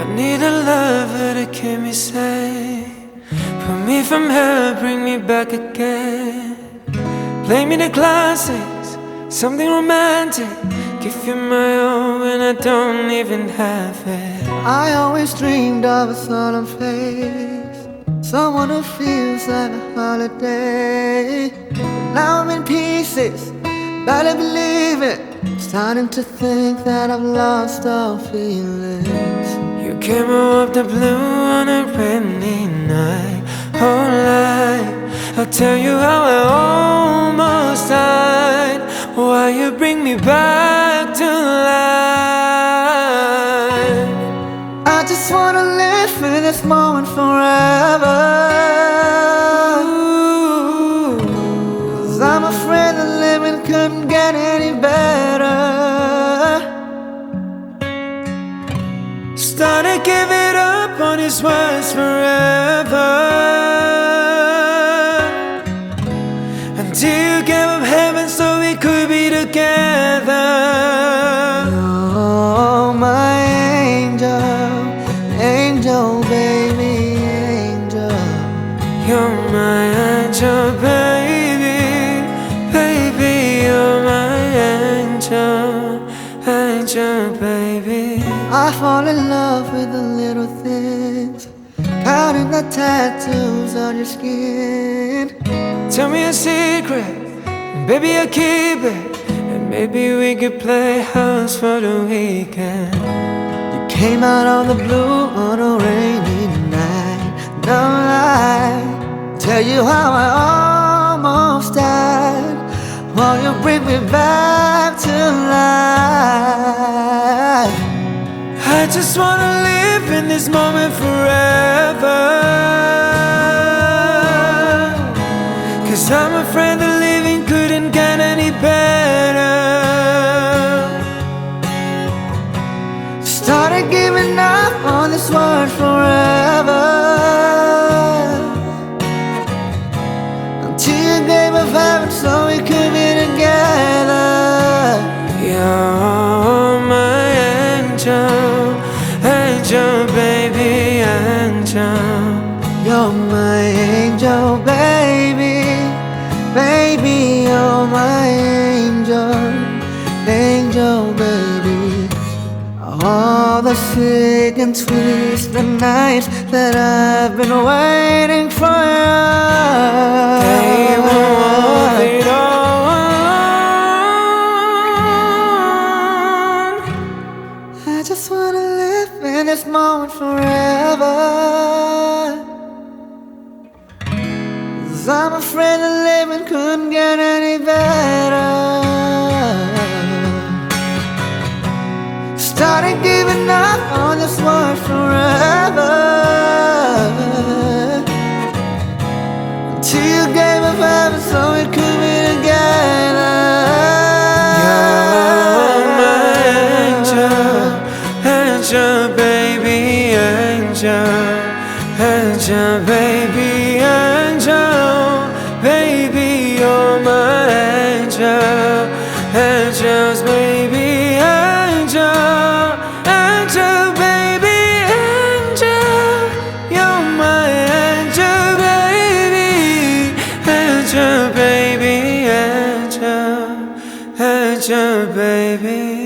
I need a lover to keep me safe. Put me from hell, bring me back again. Play me the classics, something romantic. Give you my all when I don't even have it. I always dreamed of a solemn face, someone who feels like a holiday. Now I'm in pieces, barely believe it. Starting to think that I've lost all feelings. Came of the blue on a rainy night. Oh, I'll tell you how I almost died. Why you bring me back to life? I just wanna live for this moment forever. Ooh. Cause I'm afraid the living couldn't get any better. Started giving up on his words forever. Until you gave up heaven so we could be together. Oh, my angel, angel, baby, angel. You're my angel, baby. Baby, you're my angel. Angel, baby. I fall in love with the little things, counting the tattoos on your skin. Tell me a secret, and baby, I'll keep it. And maybe we could play house for the weekend. You came out of the blue on a rainy night. No lie, tell you how I almost died. While you bring me back to life. Just wanna live in this moment forever. Angel. You're my angel, baby. Baby, you're my angel. Angel, baby. All the sick and twisted nights that I've been waiting for this forever. Cause I'm afraid the living couldn't get any better. angel, angel, baby angel, baby you're my angel, angels, baby angel, angel, baby angel, you're my angel, baby angel, baby angel, angel, baby.